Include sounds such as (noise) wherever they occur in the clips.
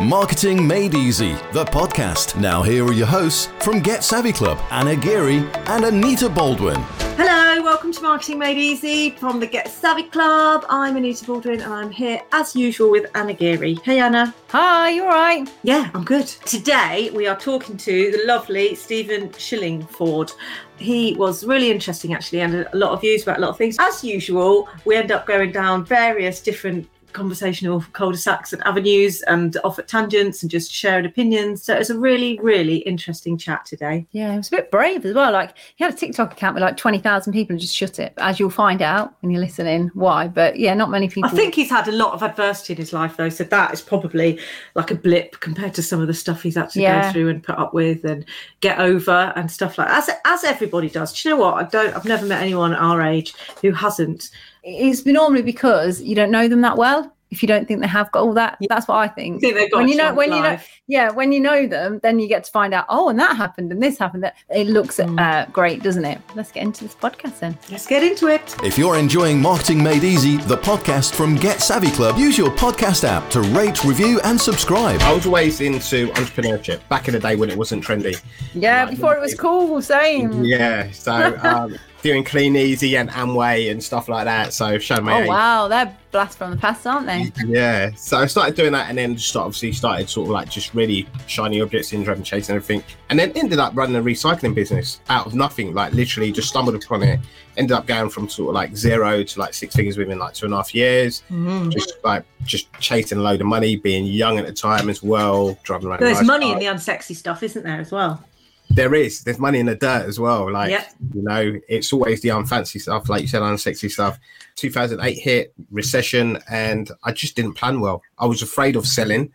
Marketing Made Easy, the podcast. Now, here are your hosts from Get Savvy Club Anna Geary and Anita Baldwin. Hello, welcome to Marketing Made Easy from the Get Savvy Club. I'm Anita Baldwin and I'm here as usual with Anna Geary. Hey, Anna. Hi, you all right? Yeah, I'm good. Today we are talking to the lovely Stephen Shillingford. He was really interesting actually and a lot of views about a lot of things. As usual, we end up going down various different conversational cul-de-sacs and avenues and off at tangents and just sharing opinions. So it was a really, really interesting chat today. Yeah, it was a bit brave as well. Like he had a TikTok account with like twenty thousand people and just shut it. As you'll find out when you're listening, why? But yeah, not many people. I think he's had a lot of adversity in his life though, so that is probably like a blip compared to some of the stuff he's had to Yeah. go through and put up with and get over and stuff like as as everybody does. Do you know what? I don't. I've never met anyone our age who hasn't. It's normally because you don't know them that well. If you don't think they have got all that, that's what I think. think got when you know, chance when you know, yeah, when you know them, then you get to find out. Oh, and that happened, and this happened. That it looks Mm. uh, great, doesn't it? Let's get into this podcast then. Let's get into it. If you're enjoying Marketing Made Easy, the podcast from Get Savvy Club, use your podcast app to rate, review, and subscribe. I was always into entrepreneurship back in the day when it wasn't trendy. Yeah, Like, before it was cool, same. Yeah, so um, doing Kleeneze and Amway and stuff like that. So showing my Oh age. wow, they're blast from the past, aren't they? Yeah, so I started doing that, and then just obviously started sort of like just really shiny object syndrome, and chasing everything, and then ended up running a recycling business out of nothing. Like literally, just stumbled upon it. Ended up going from sort of like zero to like six figures within like two and a half years. Mm. Just like just chasing a load of money, being young at the time as well, driving around. There's nice money in the unsexy stuff, isn't there, as well? There is. There's money in the dirt as well. Like, Yep. you know, it's always the unfancy stuff, like you said, unsexy stuff. 2008 hit, recession, and I just didn't plan well. I was afraid of selling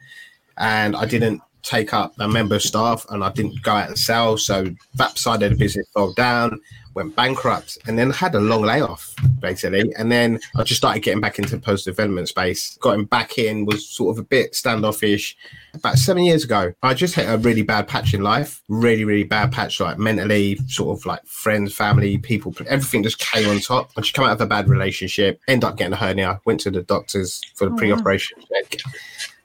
and I didn't take up a member of staff and I didn't go out and sell. So that side of the business fell down, went bankrupt, and then had a long layoff, basically. And then I just started getting back into the post development space. Got him back in, was sort of a bit standoffish about seven years ago. I just hit a really bad patch in life, really, really bad patch, like mentally, sort of like friends, family, people, everything just came on top. I just come out of a bad relationship, end up getting a hernia, went to the doctors for the Oh, pre-operation check.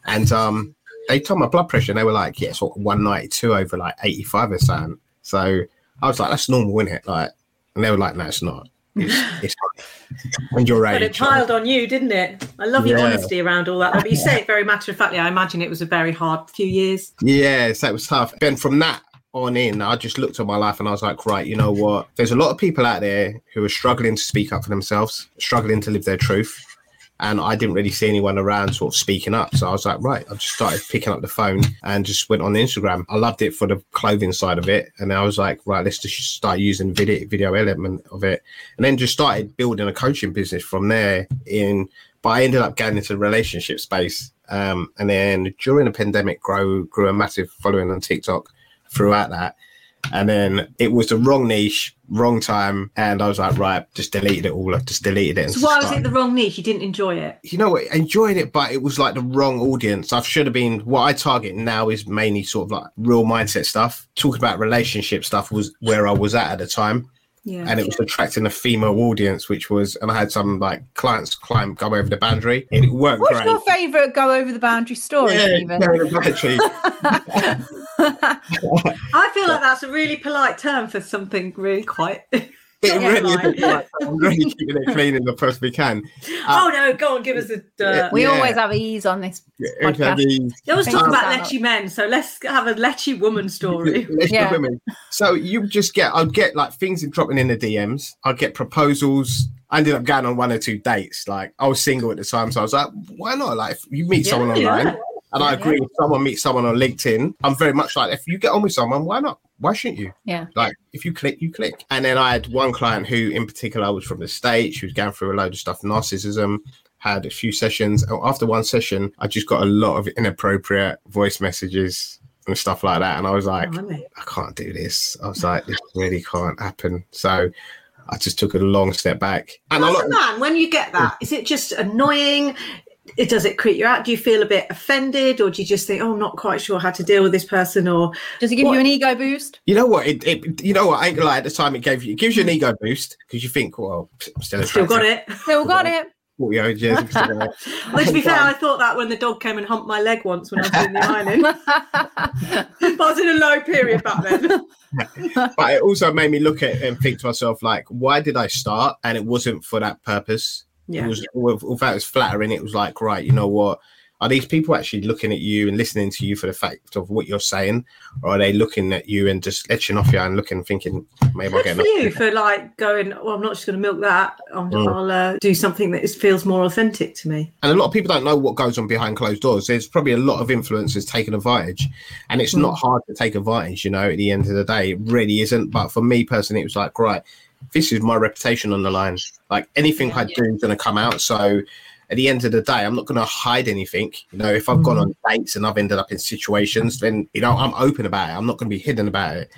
And um, they told my blood pressure and they were like, yeah, sort of 192 over like 85 or something. So I was like, that's normal, isn't it? Like, and they were like, no, it's not. It's, (laughs) it's not. And your But it piled on you, didn't it? I love your Yeah. honesty around all that. But you say it very matter of factly. I imagine it was a very hard few years. Yeah, so it was tough. Then from that on in, I just looked at my life and I was like, right, you know what? There's a lot of people out there who are struggling to speak up for themselves, struggling to live their truth. And I didn't really see anyone around sort of speaking up. So I was like, right, I just started picking up the phone and just went on Instagram. I loved it for the clothing side of it. And I was like, right, let's just start using video video element of it. And then just started building a coaching business from there in but I ended up getting into relationship space. Um, and then during the pandemic, grow grew a massive following on TikTok throughout that. And then it was the wrong niche, wrong time, and I was like, right, just deleted it all. I just deleted it. So why was it the wrong niche? You didn't enjoy it. you know what? I enjoyed it, but it was like the wrong audience. I should have been. What I target now is mainly sort of like real mindset stuff. Talking about relationship stuff was where I was at at the time Yeah. and it was attracting a female audience, which was, and I had some like clients climb go over the boundary, and it worked What's great. your favourite go over the boundary story, yeah, Stephen? go over the boundary. (laughs) (laughs) I feel like that's a really polite term for something really quite. It Yeah, really is. Like, I'm really keeping it clean as I possibly can. oh no, go on, give us a. Uh, we Yeah. always have ease on this Okay, podcast. the- they always talk about lechy men, so let's have a lechy woman (laughs) story. Let's Yeah. women. So you just get, I'd get like things dropping in the DMs. I'd get proposals. I ended up going on one or two dates. Like I was single at the time, so I was like, why not? Like you meet Yeah, someone yeah. online, and I agree, if someone meets someone on LinkedIn, I'm very much like, if you get on with someone, why not? Why shouldn't you? Yeah. Like if you click, you click. And then I had one client who, in particular, was from the States. She was going through a load of stuff, narcissism. Had a few sessions. After one session, I just got a lot of inappropriate voice messages and stuff like that. And I was like, Blimey. I can't do this. I was like, this really can't happen. So I just took a long step back. And a As lot a man, when you get that, is it just annoying? It does it creep you out? Do you feel a bit offended, or do you just think, "Oh, I'm not quite sure how to deal with this person"? Or Does it give What- you an ego boost? You know what? It, it you know what? I ain't gonna lie. At the time, it gave you it gives you an ego boost because you think, well, I'm still still got it? Still got it. (laughs) 40 years. (laughs) well, to be fair, I thought that when the dog came and humped my leg once when I was in the ironing. (laughs) but I was in a low period back then. but it also made me look at it and think to myself, like, why did I start? And it wasn't for that purpose. Yeah. It was, although it was flattering, it was like, right, you know what? Are these people actually looking at you and listening to you for the fact of what you're saying, or are they looking at you and just etching off you and looking, thinking maybe I'll get for enough? you for like going. Well, I'm not just going to milk that. I'll, Mm. I'll uh, do something that is, feels more authentic to me. And a lot of people don't know what goes on behind closed doors. There's probably a lot of influencers taking advantage, and it's not hard to take advantage. You know, at the end of the day, it really isn't. But for me personally, it was like, right, this is my reputation on the line. Like anything I do is going to come out. So at the end of the day, I'm not going to hide anything. You know, if I've gone mm. on dates and I've ended up in situations, then you know I'm open about it. I'm not going to be hidden about it.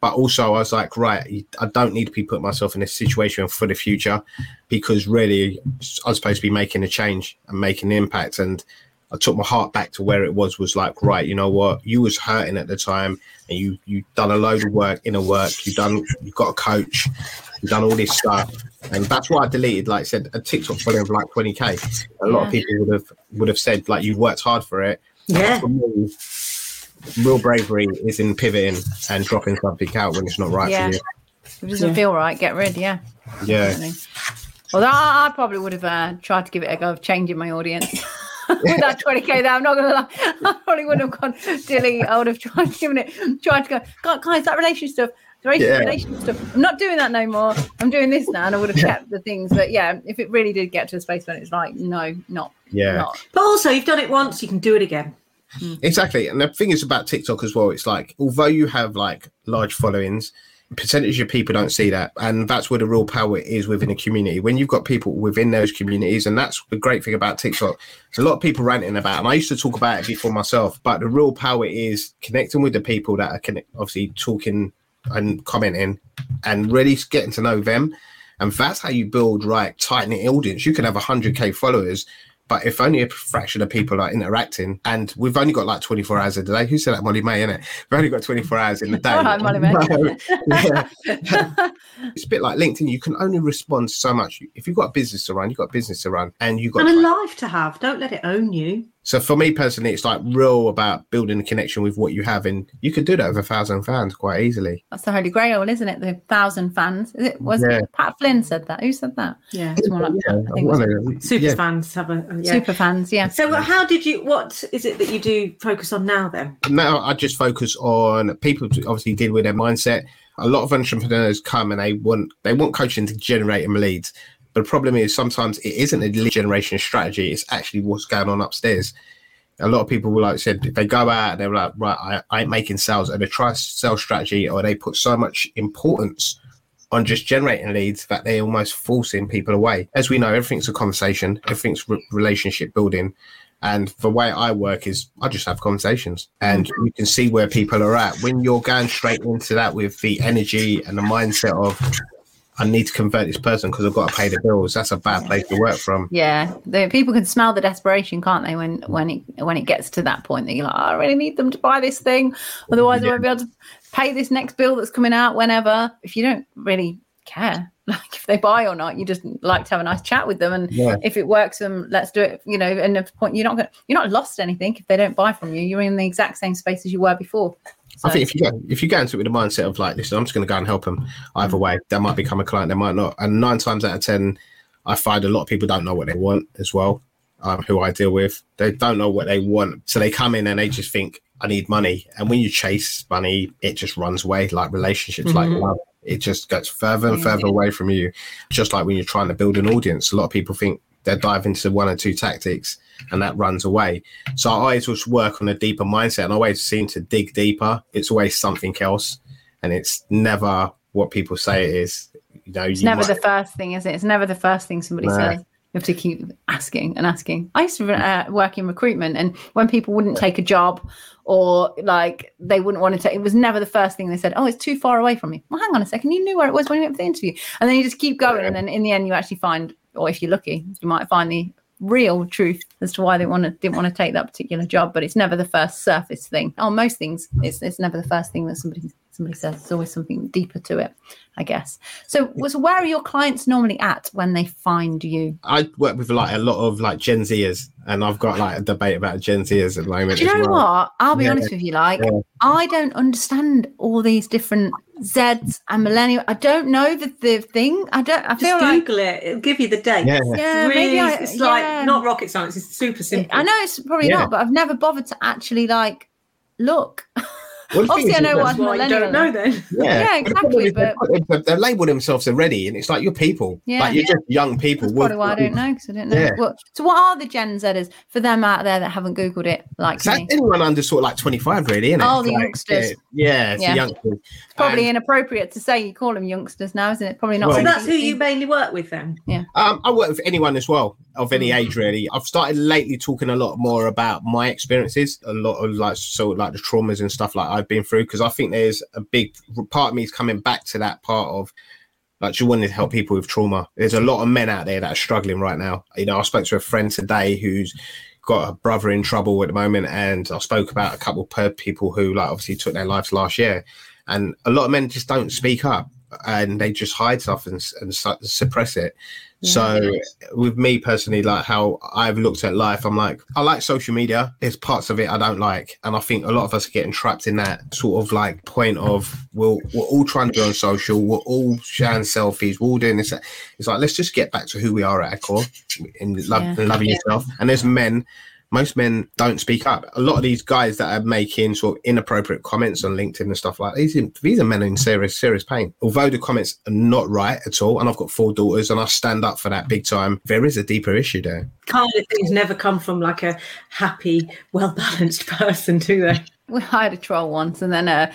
But also, I was like, right, I don't need to be putting myself in this situation for the future because really, I'm supposed to be making a change and making an impact. And I took my heart back to where it was. Was like, right, you know what? You was hurting at the time, and you you done a load of work, inner work. You done, you got a coach. You done all this stuff, and that's why I deleted. Like I said, a TikTok following of like 20k. A lot of people would have would have said like you worked hard for it. Yeah. For me, real bravery is in pivoting and dropping something out when it's not right Yeah. for you. If it doesn't Yeah. feel right, get rid. Yeah. Yeah. definitely. Although I, I probably would have uh, tried to give it a go of changing my audience. (laughs) With that 20k there, I'm not gonna lie. (laughs) I probably wouldn't have gone delete. I would have tried to give it tried to go, "God, guys, that relationship stuff, the relation- Yeah. relationship stuff. I'm not doing that no more. I'm doing this now, and I would have kept the things. But yeah, if it really did get to a space when it's like, no, not, Yeah. not. But also, you've done it once, you can do it again. Hmm. Exactly. And the thing is about TikTok as well, it's like although you have like large followings, percentage of people don't see that. And that's where the real power is within a community. When you've got people within those communities, and that's the great thing about TikTok. There's a lot of people ranting about, and I used to talk about it before myself, but the real power is connecting with the people that are connect, obviously talking and commenting and really getting to know them. And that's how you build right tight knit audience. You can have 100k followers, but if only a fraction of people are interacting, and we've only got like 24 hours a day. Who said that, Molly-Mae? In it, We've only got 24 hours in the day. (laughs) Right, Molly-Mae. (laughs) (laughs) it's a bit like LinkedIn. You can only respond so much. If you've got a business to run, you've got a business to run, and you've got And a life to have. Don't let it own you. So for me personally, it's like real about building a connection with what you have, and you can do that with a thousand fans quite easily. That's the holy grail, isn't it? The thousand fans. Is it was Yeah. it Pat Flynn said that? Who said that? Yeah. It's more like Yeah, Pat, I think it was one of them. Super Yeah. fans have a, a- yeah. super fans. Yeah. So, how did you? What is it that you do focus on now? Then, now I just focus on people obviously deal with their mindset. A lot of entrepreneurs come and they want they want coaching to generate them leads. But the problem is sometimes it isn't a lead generation strategy, it's actually what's going on upstairs. A lot of people will like I said, if they go out and they're like, right, I, I ain't making sales, or they try a sales strategy, or they put so much importance on just generating leads that they're almost forcing people away. As we know, everything's a conversation, everything's re- relationship building. And the way I work is I just have conversations and mm-hmm. you can see where people are at. When you're going straight into that with the energy and the mindset of, I need to convert this person because I've got to pay the bills, that's a bad place to work from. Yeah, the people can smell the desperation, can't they? When when it when it gets to that point that you're like, "Oh, I really need them to buy this thing, otherwise I won't be able to pay this next bill that's coming out whenever. If you don't really care, (laughs) like if they buy or not, you just like to have a nice chat with them, and Yeah. if it works, them let's do it. You know, and the point you're not going, you're not lost anything if they don't buy from you. You're in the exact same space as you were before. I think if you go if you go into it with the mindset of like, listen, I'm just going to go and help them either way. They might become a client, they might not. And nine times out of ten, I find a lot of people don't know what they want as well. Um, who I deal with, they don't know what they want, so they come in and they just think, I need money. And when you chase money, it just runs away. Like relationships, like Mhm. love, it just gets further and Yeah. further away from you. Just like when you're trying to build an audience, a lot of people think they dive into one or two tactics and that runs away. So I always just work on a deeper mindset and I always seem to dig deeper. It's always something else and it's never what people say it is. You know, It's never might- the first thing, is it? It's never the first thing somebody Nah. says. You have to keep asking and asking. I used to uh, work in recruitment, and when people wouldn't take a job or like they wouldn't want to take, it was never the first thing they said. Oh, it's too far away from me. Well, hang on a second. You knew where it was when you went for the interview, and then you just keep going, and then in the end, you actually find, or if you're lucky, you might find the real truth as to why they want to didn't want to take that particular job. But it's never the first surface thing. On most things, it's it's never the first thing that somebody somebody says. There's always something deeper to it, I guess. So, so where are your clients normally at when they find you? I work with like a lot of like Gen Zers, and I've got like a debate about Gen Zers at the moment. Do you as know well. what? I'll be Yeah. honest with you. Like, Yeah. I don't understand all these different Zs and millennial. I don't know the, the thing. I don't. I Just feel like Google it. It'll give you the date. Yeah. yeah, It's really, maybe I, it's like yeah. not rocket science. It's super simple. I know it's probably Yeah. not, but I've never bothered to actually like look. (laughs) Well, Obviously, thing I is, know That's what why you don't know is. then. Yeah, Yeah, The problem exactly, is they put- they, they label themselves already, and it's like you're people. Yeah. Like you're just young people. That's probably why I don't know because I don't know. Yeah. Well, so, what are the Gen Zers for them out there that haven't googled it like It's me? anyone under sort of like 25, really, isn't it? Oh, the Like, youngsters. Yeah, yeah it's Yeah. the youngsters. It's probably And, inappropriate to say you call them youngsters now, isn't it? Probably not. Well- So that's who you mainly work with then. Yeah. Um, I work with anyone as well of any Mm. age, really. I've started lately talking a lot more about my experiences, a lot of like so like the traumas and stuff like I've been through, because I think there's a big part of me is coming back to that part of like just wanting to help people with trauma. There's a lot of men out there that are struggling right now. You know, I spoke to a friend today who's got a brother in trouble at the moment, and I spoke about a couple of people who like obviously took their lives last year, and a lot of men just don't speak up and they just hide stuff and, and su- suppress it. So with me personally, like how I've looked at life, I'm like, I like social media. There's parts of it I don't like. And I think a lot of us are getting trapped in that sort of like point of we'll, we're all trying to be on social, we're all sharing selfies, we're all doing this. It's like, let's just get back to who we are at our core in love Yeah. and loving yourself. And there's men, most men don't speak up. A lot of these guys that are making sort of inappropriate comments on LinkedIn and stuff like these, these are men in serious, serious pain. Although the comments are not right at all, and I've got four daughters and I stand up for that big time, there is a deeper issue there. Kind of things never come from like a happy, well balanced (laughs) person, do they? we hired a troll once and then uh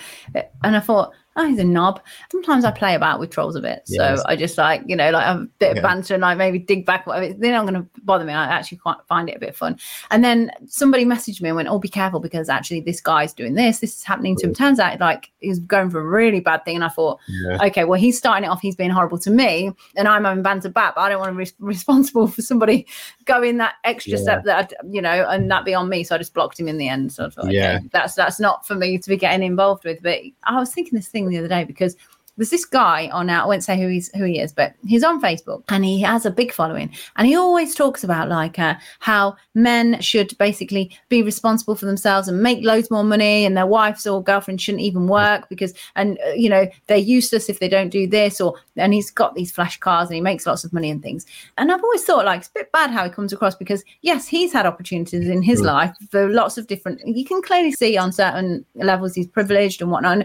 and I thought, oh, he's a knob. Sometimes I play about with trolls a bit. So I just like, you know, like I a bit of Yeah. banter and like maybe dig back whatever. They're not gonna bother me. I actually quite find it a bit fun. And then somebody messaged me and went, Oh, be careful because actually this guy's doing this, this is happening to him. Turns out like he's going for a really bad thing. And I thought, okay, well, he's starting it off, he's being horrible to me, and I'm having banter back, but I don't want to be (laughs) responsible for somebody going that extra Yeah. step that, I- you know, and that be on me. So I just blocked him in the end. So I thought, okay, Yeah. that's that's not for me to be getting involved with. But I was thinking this thing the other day because there's this guy on uh, I won't say who he's who he is, but he's on Facebook and he has a big following, and he always talks about like uh, how men should basically be responsible for themselves and make loads more money, and their wives or girlfriends shouldn't even work because and uh, you know they're useless if they don't do this or and he's got these flash cars and he makes lots of money and things. And I've always thought like it's a bit bad how he comes across because yes, he's had opportunities in his Mm. life for lots of different. You can clearly see on certain levels he's privileged and whatnot. And,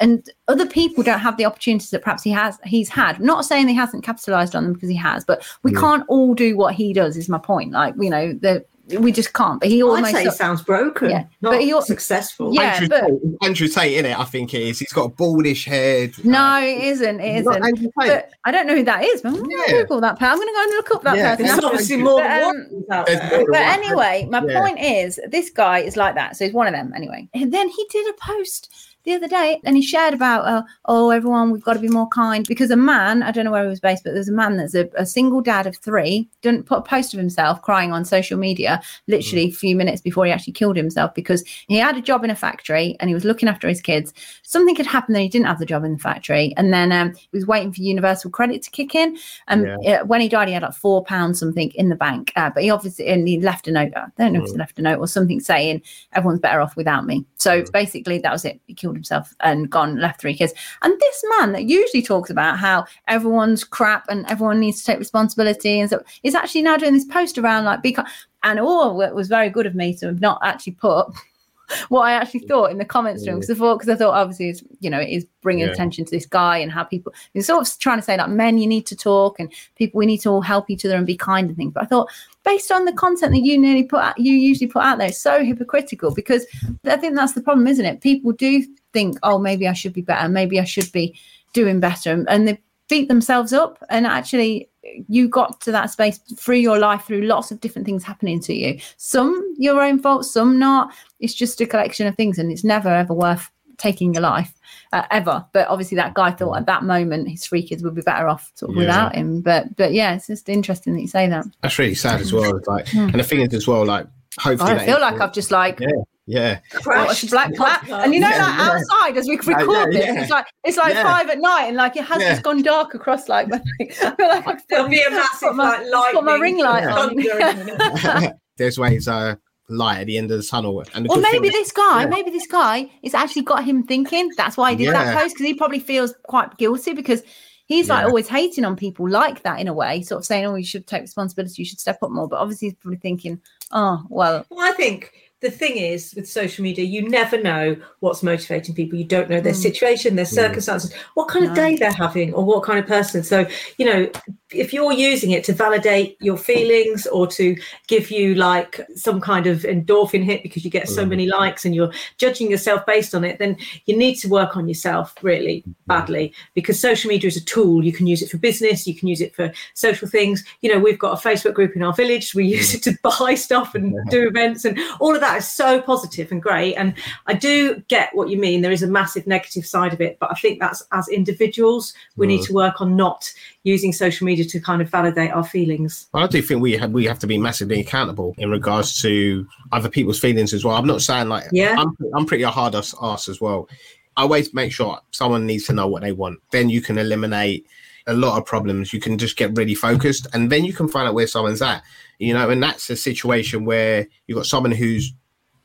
and other people don't have the opportunities that perhaps he has he's had not saying he hasn't capitalized on them because he has but we Mm. can't all do what he does is my point like you know the we just can't but he I'd almost say he sounds broken, Yeah, not but you're- successful. Yeah, Andrew, but- Tate, Andrew Tate, in it, I think it is. He's got a baldish head. no Uh, it isn't it not isn't Andrew Tate. but I don't know who that is. But I'm going to Yeah. Google that. Per- I'm going to go and look up that Yeah, person. There's obviously what I more than But, one um, out there. But anyway, my Yeah. point is, this guy is like that. So he's one of them anyway. And then he did a post the other day, and he shared about, uh, oh, everyone, we've got to be more kind because a man, I don't know where he was based, but there's a man that's a, a single dad of three, didn't put a post of himself crying on social media, literally a few minutes before he actually killed himself because he had a job in a factory and he was looking after his kids. Something had happened that he didn't have the job in the factory, and then um, he was waiting for universal credit to kick in. And uh, when he died, he had like four pounds something in the bank. Uh, but he obviously and he left a note. I don't know if he left a note or something saying everyone's better off without me. So basically, that was it. He killed himself and gone, left three kids. And this man that usually talks about how everyone's crap and everyone needs to take responsibility and so is actually now doing this post around like be kind. And all it was very good of me to have not actually put (laughs) what I actually thought in the comments him because I thought because I thought obviously it's you know it is bringing Yeah. attention to this guy and how people he's sort of trying to say that men you need to talk and people we need to all help each other and be kind and things. But I thought based on the content that you nearly put out, you usually put out there, it's so hypocritical because I think that's the problem, isn't it? People do think, oh, maybe I should be better, maybe I should be doing better, and- and they beat themselves up. And actually, you got to that space through your life through lots of different things happening to you. Some your own fault, some not. It's just a collection of things, and it's never ever worth taking your life uh, ever. But obviously, that guy thought at that moment his three kids would be better off sort of Yeah. without him. But but yeah, it's just interesting that you say that. That's really sad as well. Like, and the thing is as well, like, hopefully, I feel is- like I've just like yeah, yeah, watched Crashed Black the Cat, and you know, Yeah, like yeah. outside as we record yeah, this, it's like it's like Yeah. five at night, and like it has Yeah. just gone dark across like. my. (laughs) I feel like I've There'll be a (laughs) massive my, like put my ring light and on. thunder in a (laughs) there's ways uh light at the end of the tunnel. And the Or maybe is- this guy, Yeah. maybe this guy, it's actually got him thinking. That's why he did that post because he probably feels quite guilty because he's like always hating on people like that in a way, sort of saying, "Oh, you should take responsibility, you should step up more." But obviously, he's probably thinking, "Oh, well, Well, I think the thing is with social media, you never know what's motivating people. You don't know their Mm. situation, their circumstances, what kind of No. day they're having, or what kind of person. So, you know, if you're using it to validate your feelings or to give you like some kind of endorphin hit because you get so Mm. many likes and you're judging yourself based on it, then you need to work on yourself really badly because social media is a tool. You can use it for business, you can use it for social things. You know, we've got a Facebook group in our village. We use it to (laughs) buy stuff and do (laughs) events, and all of that is so positive and great. And I do get what you mean. There is a massive negative side of it, but I think that's as individuals, we need to mm. work on not using social media to kind of validate our feelings. I do think we have we have to be massively accountable in regards to other people's feelings as well. I'm not saying like Yeah. I'm I'm pretty a hard ass ass as well. I always make sure someone needs to know what they want. Then you can eliminate a lot of problems. You can just get really focused, and then you can find out where someone's at. You know, and that's a situation where you've got someone who's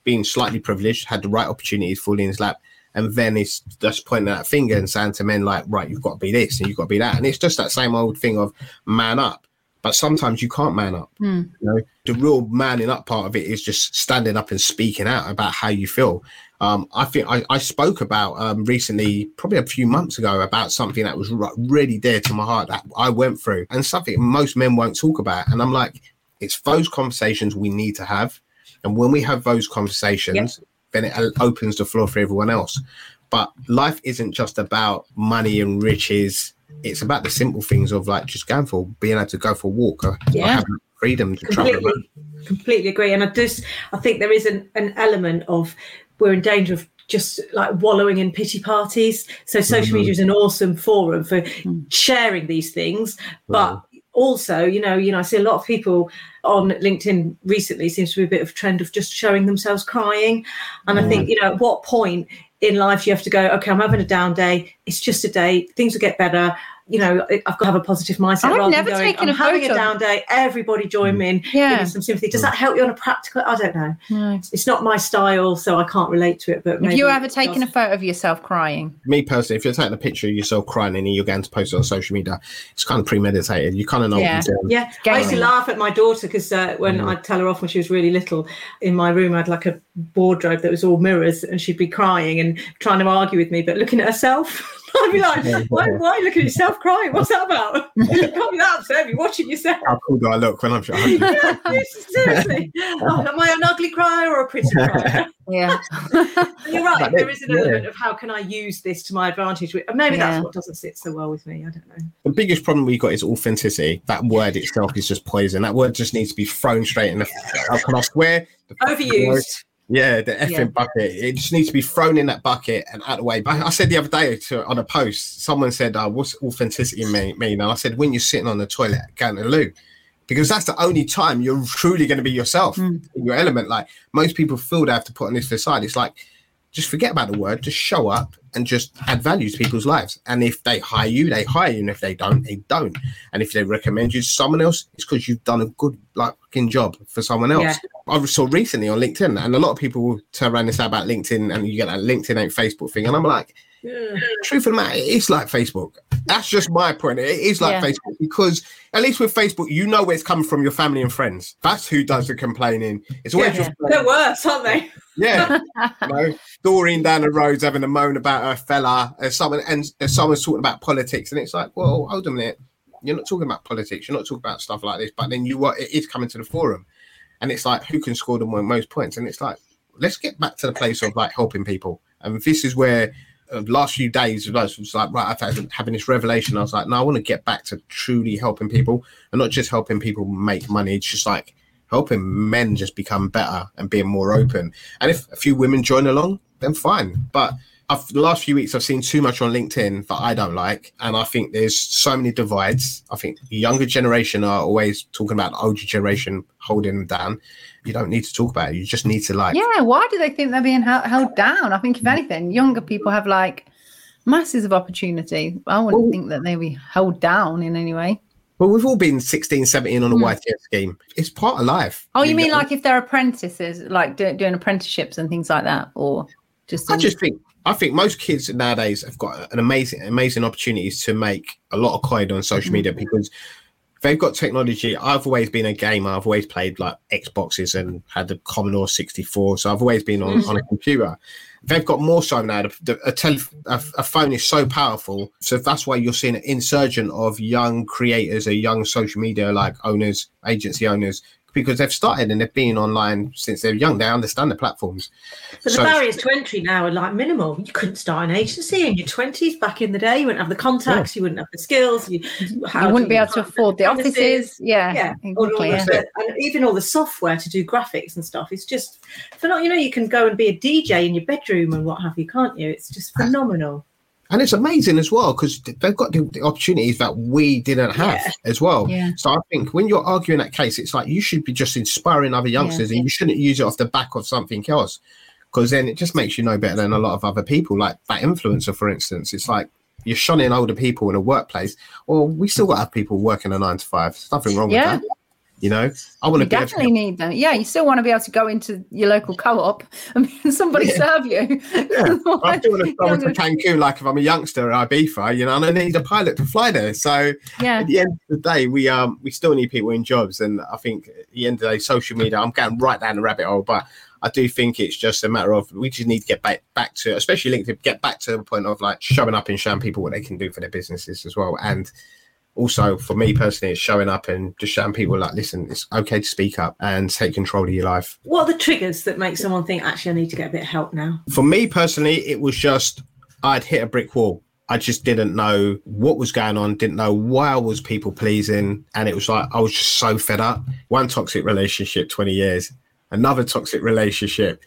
been slightly privileged, had the right opportunities falling in his lap, and then it's just pointing that finger and saying to men like, right, you've got to be this and you've got to be that, and it's just that same old thing of man up. But sometimes you can't man up. Hmm. You know, the real manning up part of it is just standing up and speaking out about how you feel. Um, I think I, I spoke about um, recently, probably a few months ago, about something that was r- really dear to my heart that I went through, and something most men won't talk about. And I'm like, it's those conversations we need to have, and when we have those conversations, then it opens the floor for everyone else. But life isn't just about money and riches. It's about the simple things of like just going for being able to go for a walk or, or having freedom to travel. around. completely completely agree and i just i think there is an, an element of we're in danger of just like wallowing in pity parties so social Mhm. media is an awesome forum for sharing these things but also you know you know i see a lot of people on linkedin recently seems to be a bit of a trend of just showing themselves crying. And i think mm. you know at what point in life you have to go okay i'm having a down day it's just a day things will get better you know i've got to have a positive mindset I've rather than never going, taken i'm a having a photo. down day everybody join me in give me some sympathy does that help you on a practical i don't know No. it's not my style so i can't relate to it but Have you ever taken a photo of yourself crying? me personally, if you're taking a picture of yourself crying and you're going to post it on social media, it's kind of premeditated. You kind of know Yeah. what you're doing. Yeah, I used to laugh at my daughter because uh, when Mm. I'd tell her off when she was really little, in my room I had like a wardrobe that was all mirrors, and she'd be crying and trying to argue with me, but looking at herself. (laughs) I'd be like, why, why are you looking at yourself crying? What's that about? (laughs) (laughs) you can't be that upset. You're watching yourself. How cool do I look when I'm showing? (laughs) Yeah, seriously. Oh, am I an ugly crier or a pretty crier? Yeah. You're right. But There it- is an yeah. element of how can I use this to my advantage? Maybe Yeah. that's what doesn't sit so well with me. I don't know. the biggest problem we got is authenticity. That word itself is just poison. That word just needs to be thrown straight in the. Can I swear? The fucking word- Overused. Yeah, the effing Yeah. bucket. It just needs to be thrown in that bucket and out of the way. But I said the other day to, on a post, someone said, uh, "What's authenticity mean?" mean? And I said, "When you're sitting on the toilet going to the loo." Because that's the only time you're truly going to be yourself Mm. in your element. Like most people feel they have to put on this facade. It's like just forget about the word, just show up and just add value to people's lives. And if they hire you, they hire you. And if they don't, they don't. And if they recommend you to someone else, it's because you've done a good like fucking job for someone else. Yeah. I saw recently on LinkedIn, and a lot of people will turn around and say about LinkedIn, and you get that LinkedIn ain't Facebook thing. And I'm like, truth of the matter, it's like Facebook. That's just my point. It is like Yeah. Facebook because at least with Facebook, you know where it's coming from your family and friends. That's who does the complaining. It's always Yeah. your They're worse, aren't they? yeah, (laughs) you know, Doreen down the road's having a moan about her fella, and someone and, and someone's talking about politics, and it's like, well, hold on a minute, you're not talking about politics, you're not talking about stuff like this, but then you what it is coming to the forum, and it's like who can score the most points, and it's like let's get back to the place of like helping people, and this is where. Uh, last few days us was like right having- having this revelation. I was like no i want to get back to truly helping people and not just helping people make money. It's just like helping men just become better and being more open. And if a few women join along, then fine. But I've, the last few weeks I've seen too much on LinkedIn that I don't like, and I think there's so many divides. I think the younger generation are always talking about the older generation holding them down. You don't need to talk about it. You just need to like. Yeah, why do they think they're being held, held down? I think if anything, younger people have like masses of opportunity. I wouldn't Well- think that they be held down in any way. Well, we've all been 16, 17 on a Hmm. YTS scheme. It's part of life. Oh, you mean know? like if they're apprentices, like do, doing apprenticeships and things like that, or just? I just think I think most kids nowadays have got an amazing amazing opportunities to make a lot of coin on social media mm-hmm. because they've got technology. I've always been a gamer. I've always played like Xboxes and had the Commodore 64. So I've always been on, on a mm-hmm. computer. They've got more so now. The, a, tele, a, a phone is so powerful. So that's why you're seeing an insurgent of young creators or young social media like owners, agency owners, because they've started and they've been online since they're young. They understand the platforms. But the barriers to entry now are like minimal. You couldn't start an agency in your twenties back in the day. You wouldn't have the contacts. You wouldn't have the skills. You, you wouldn't be able to afford the premises? offices. Yeah, Yeah, all exactly. Yeah. the- and even all the software to do graphics and stuff. It's just phenomenal. You know, you can go and be a DJ in your bedroom and what have you, can't you? It's just ah. phenomenal. And it's amazing as well because they've got the, the opportunities that we didn't have Yeah. as well. Yeah. So I think when you're arguing that case, it's like you should be just inspiring other youngsters, and you shouldn't use it off the back of something else, because then it just makes you know better than a lot of other people. Like that influencer, for instance, it's like you're shunning older people in a workplace. Well, we still mm-hmm. got to have people working a nine to five. There's nothing wrong Yeah. with that. You know, I want to You able to definitely need them. Yeah, you still want to be able to go into your local co-op (laughs) and somebody serve you. Yeah, (laughs) I still want to travel to Cancun like if I'm a youngster at Ibiza, you know, and I need a pilot to fly there. So yeah, at the end of the day, we um we still need people in jobs, and I think at the end of the day, social media. I'm going right down the rabbit hole, but I do think it's just a matter of we just need to get back back to, especially LinkedIn, get back to the point of like showing up and showing people what they can do for their businesses as well, and also for me personally, it's showing up and just showing people like, listen, it's okay to speak up and take control of your life. What are the triggers that make someone think, actually, I need to get a bit of help now? For me personally, it was just I'd hit a brick wall. I just didn't know what was going on, didn't know why I was people pleasing. And it was like I was just so fed up. One toxic relationship, 20 years, another toxic relationship,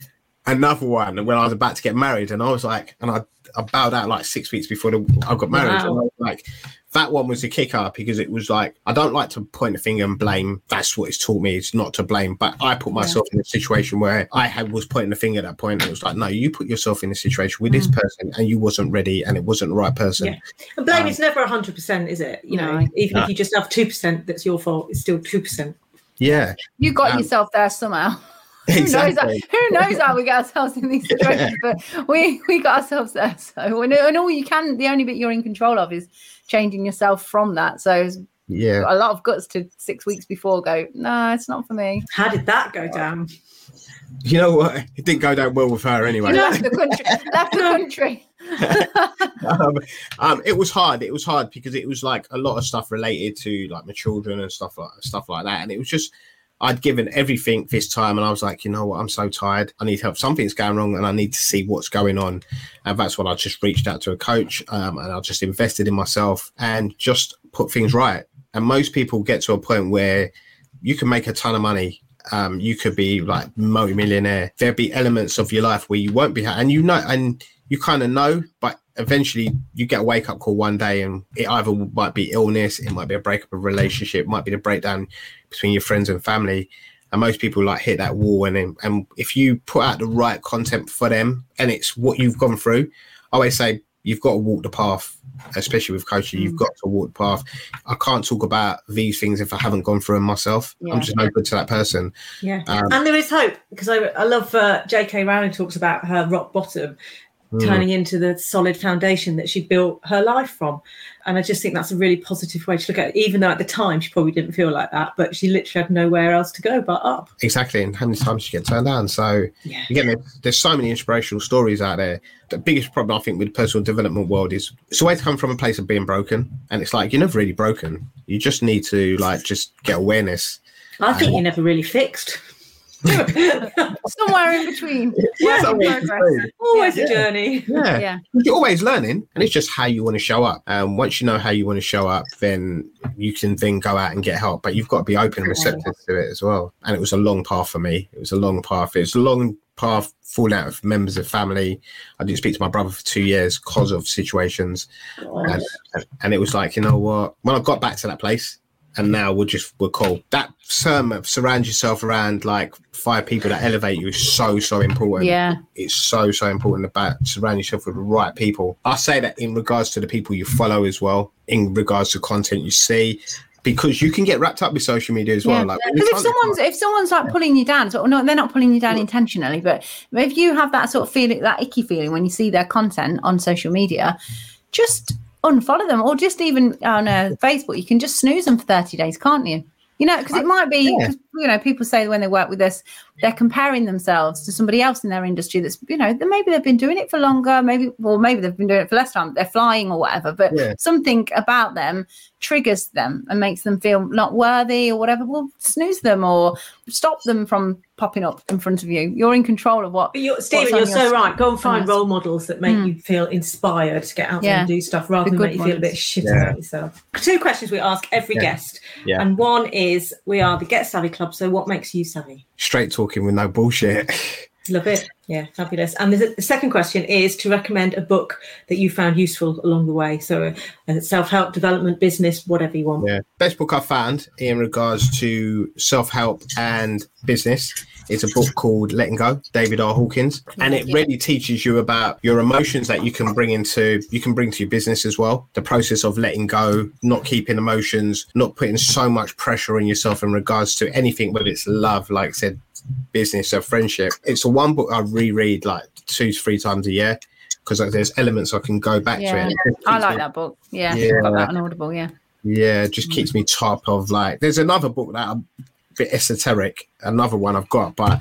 another one when I was about to get married. And I was like, and I, I bowed out like six weeks before the, I got married. Wow. And I was like, that one was a kicker because it was like I don't like to point a finger and blame. That's what it's taught me. It's not to blame, but I put myself in a situation where I had was pointing the finger at that point. And it was like, no, you put yourself in a situation with this person, and you wasn't ready, and it wasn't the right person. Yeah. And blame Um, is never 100%, is it? You know, No. even No. if you just have 2% that's your fault, it's still 2%. Yeah, you got Um, yourself there somehow. Who knows, exactly. how, who knows how we get ourselves in these (laughs) situations? But we we got ourselves there. So and, and all you can, the only bit you're in control of is changing yourself from that. So it's Yeah, a lot of guts to six weeks before go. No, it's not for me. How did that go down? you know what? It didn't go down well with her anyway. You left the country. left the country. (laughs) um, um, it was hard. It was hard because it was like a lot of stuff related to like my children and stuff like stuff like that. And it was just I'd given everything this time, and I was like, you know what, I'm so tired. I need help. Something's going wrong, and I need to see what's going on. And that's when I just reached out to a coach, um, and I just invested in myself and just put things right. And most people get to a point where you can make a ton of money. Um, you could be like multi-millionaire. There'd be elements of your life where you won't be, and you know, and you kind of know, but eventually you get a wake up call one day, and it either might be illness, it might be a breakup of a relationship, might be the breakdown between your friends and family. And most people like hit that wall, and then, and if you put out the right content for them, and it's what you've gone through, I always say you've got to walk the path, especially with coaching. You've got to walk the path. I can't talk about these things if I haven't gone through them myself. Yeah. I'm just no good to that person. Yeah. Um, and there is hope because I, I love uh, J.K. Rowling talks about her rock bottom Mm. turning into the solid foundation that she built her life from. And I just think that's a really positive way to look at it, even though at the time she probably didn't feel like that, but she literally had nowhere else to go but up. Exactly, and how many times she get turned down. So Yeah. again, there's so many inspirational stories out there. The biggest problem I think with the personal development world is it's always come from a place of being broken, and it's like you're never really broken. You just need to like just get awareness. I think you're never really fixed. (laughs) Somewhere in between. Work in Somewhere in between. Always Yeah. a journey. Yeah. Yeah. You're always learning, and it's just how you want to show up. And once you know how you want to show up, then you can then go out and get help. But you've got to be open and receptive to it as well. And it was a long path for me. It was a long path. It's a long path, falling out of members of family. I didn't speak to my brother for two years because of situations, and, and it was like, you know what? When I got back to that place, and now we're just we're cool. That sermon, surround yourself around like five people that elevate you is so so important. Yeah. it's so so important about surround yourself with the right people. I say that in regards to the people you follow as well, in regards to content you see, because you can get wrapped up with social media as well. Yeah. Like Because if someone's if someone's like pulling you down, so no, they're not pulling you down intentionally, but if you have that sort of feeling, that icky feeling when you see their content on social media, just unfollow them, or just even on uh, Facebook, you can just snooze them for thirty days, can't you? You know, because it might be, Yeah. 'Cause, you know, people say when they work with us, they're comparing themselves to somebody else in their industry that's, you know, maybe they've been doing it for longer, maybe, or maybe they've been doing it for less time, they're flying or whatever, but Yeah. something about them triggers them and makes them feel not worthy or whatever. Well, snooze them or stop them from popping up in front of you. You're in control of what. But you're, what's Stephen, you're your so sc- right. Go and find role models that make Mm. you feel inspired to get out there and do stuff rather The than make good you feel a bit ones. shit Yeah. about yourself. Two questions we ask every Yeah. guest. Yeah. And one is we are the Get Savvy Club. So what makes you savvy? straight talking with no bullshit. (laughs) Love it. Yeah, fabulous. And the, second question is to recommend a book that you found useful along the way. So uh, self help, development, business, whatever you want. Yeah. Best book I found in regards to self help and business is a book called Letting Go, David R. Hawkins. And it really teaches you about your emotions that you can bring into you can bring to your business as well. The process of letting go, not keeping emotions, not putting so much pressure on yourself in regards to anything, whether it's love, like I said, business or friendship. It's the one book I reread like two to three times a year because like, there's elements I can go back Yeah. to it. It I like me- that book. Yeah. Yeah. Got that on Audible. Yeah. yeah, it just keeps me mm. top of like. There's another book that I'm a bit esoteric. Another one I've got, but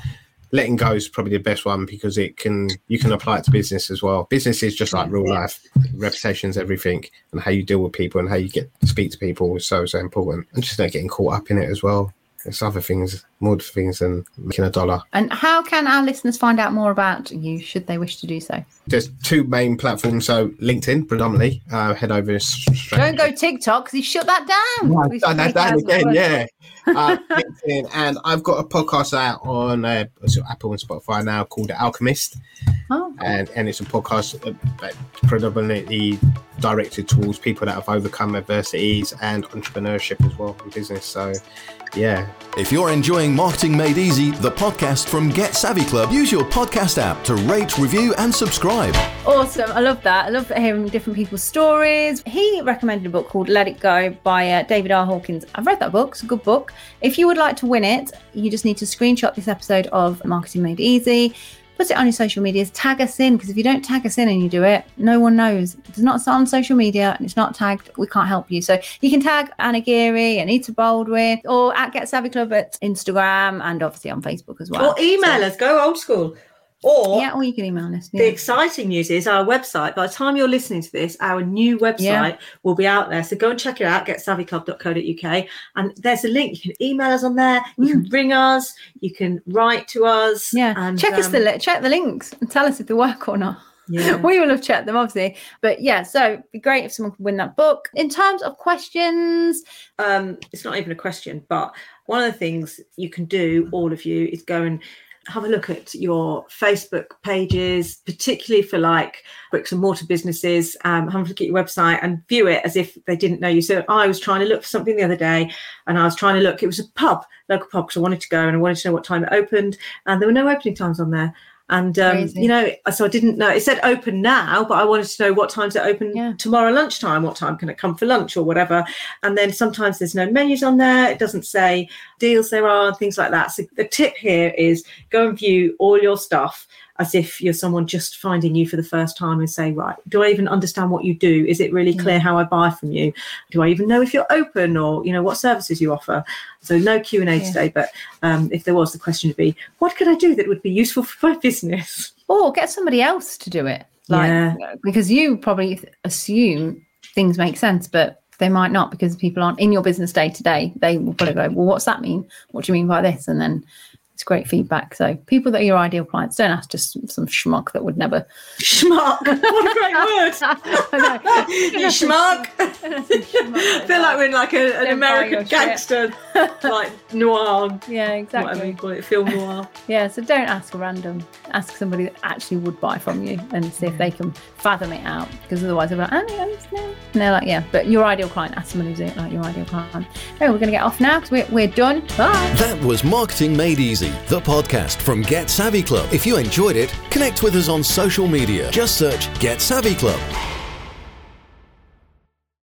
letting go is probably the best one because it can you can apply it to business as well. Business is just like real life. Reputation's everything, and how you deal with people and how you get to speak to people is so so important. And just not getting caught up in it as well. There's other things, more things than making a dollar. And how can our listeners find out more about you should they wish to do so? There's two main platforms. So LinkedIn predominantly. Uh, head over. Straight Don't go TikTok because he shut that down. I've done that, 3,000 again, yeah. (laughs) Uh, LinkedIn, and I've got a podcast out on uh, Apple and Spotify now called The Alchemist, Oh, and and it's a podcast uh, that predominantly directed towards people that have overcome adversities and entrepreneurship as well in business. So, yeah, If you're enjoying Marketing Made Easy, the podcast from Get Savvy Club, use your podcast app to rate, review, and subscribe. awesome. I love that. I love hearing different people's stories. He recommended a book called Let It Go by uh, David R. Hawkins. I've read that book. It's a good book. If you would like to win it, you just need to screenshot this episode of Marketing Made Easy. Put it on your social medias, tag us in because if you don't tag us in and you do it, no one knows. It's not on social media and it's not tagged. We can't help you. So you can tag Anna Geary, Anita Baldwin, or at Get Savvy Club at Instagram and obviously on Facebook as well. Or email So- us, go old school. Or Yeah, or you can email us. the exciting news is our website. By the time you're listening to this, our new website Yeah. will be out there. So go and check it out, getsavvyclub.co.uk. And there's a link. You can email us on there. You can (laughs) ring us. You can write to us. Mm. Yeah, And, check us the um, li- check the links and tell us if they work or not. Yeah. (laughs) We will have checked them, obviously. But yeah, so it'd be great if someone could win that book. In terms of questions, um, it's not even a question, but one of the things you can do, all of you, is go and have a look at your Facebook pages, particularly for like bricks and mortar businesses. Um, have a look at your website and view it as if they didn't know you. So I was trying to look for something the other day, and I was trying to look. It was a pub, local pub, because I wanted to go and I wanted to know what time it opened, and there were no opening times on there. And um, you know, so I didn't know. It said open now, but I wanted to know what time's it open Yeah. tomorrow lunchtime. What time can it come for lunch or whatever? And then sometimes there's no menus on there. It doesn't say deals there are, things like that. So the tip here is go and view all your stuff as if you're someone just finding you for the first time and say, right, do I even understand what you do? Is it really clear how I buy from you? Do I even know if you're open or, you know, what services you offer? So no Q&A Yeah. today, but um, if there was, the question would be, what could I do that would be useful for my business? or get somebody else to do it. Like Yeah. because you probably assume things make sense, but they might not because people aren't in your business day to day. They will probably go, Well, what's that mean? What do you mean by this? And then It's great feedback. So people that are your ideal clients, don't ask just some schmuck that would never. Schmuck. (laughs) What a great word. I know. (laughs) you schmuck. (laughs) I feel like we're in like a, an Don't American gangster, like noir, Yeah, exactly. whatever exactly. you call it, film noir. Yeah, so don't ask random. Ask somebody that actually would buy from you and see if they can fathom it out. Because otherwise, they're like, oh, yeah, it's no. And they're like, yeah, but your ideal client, ask somebody who's like your ideal client. Oh, we're going to get off now because we're, we're done. Bye. That was Marketing Made Easy, the podcast from Get Savvy Club. If you enjoyed it, connect with us on social media. Just search Get Savvy Club.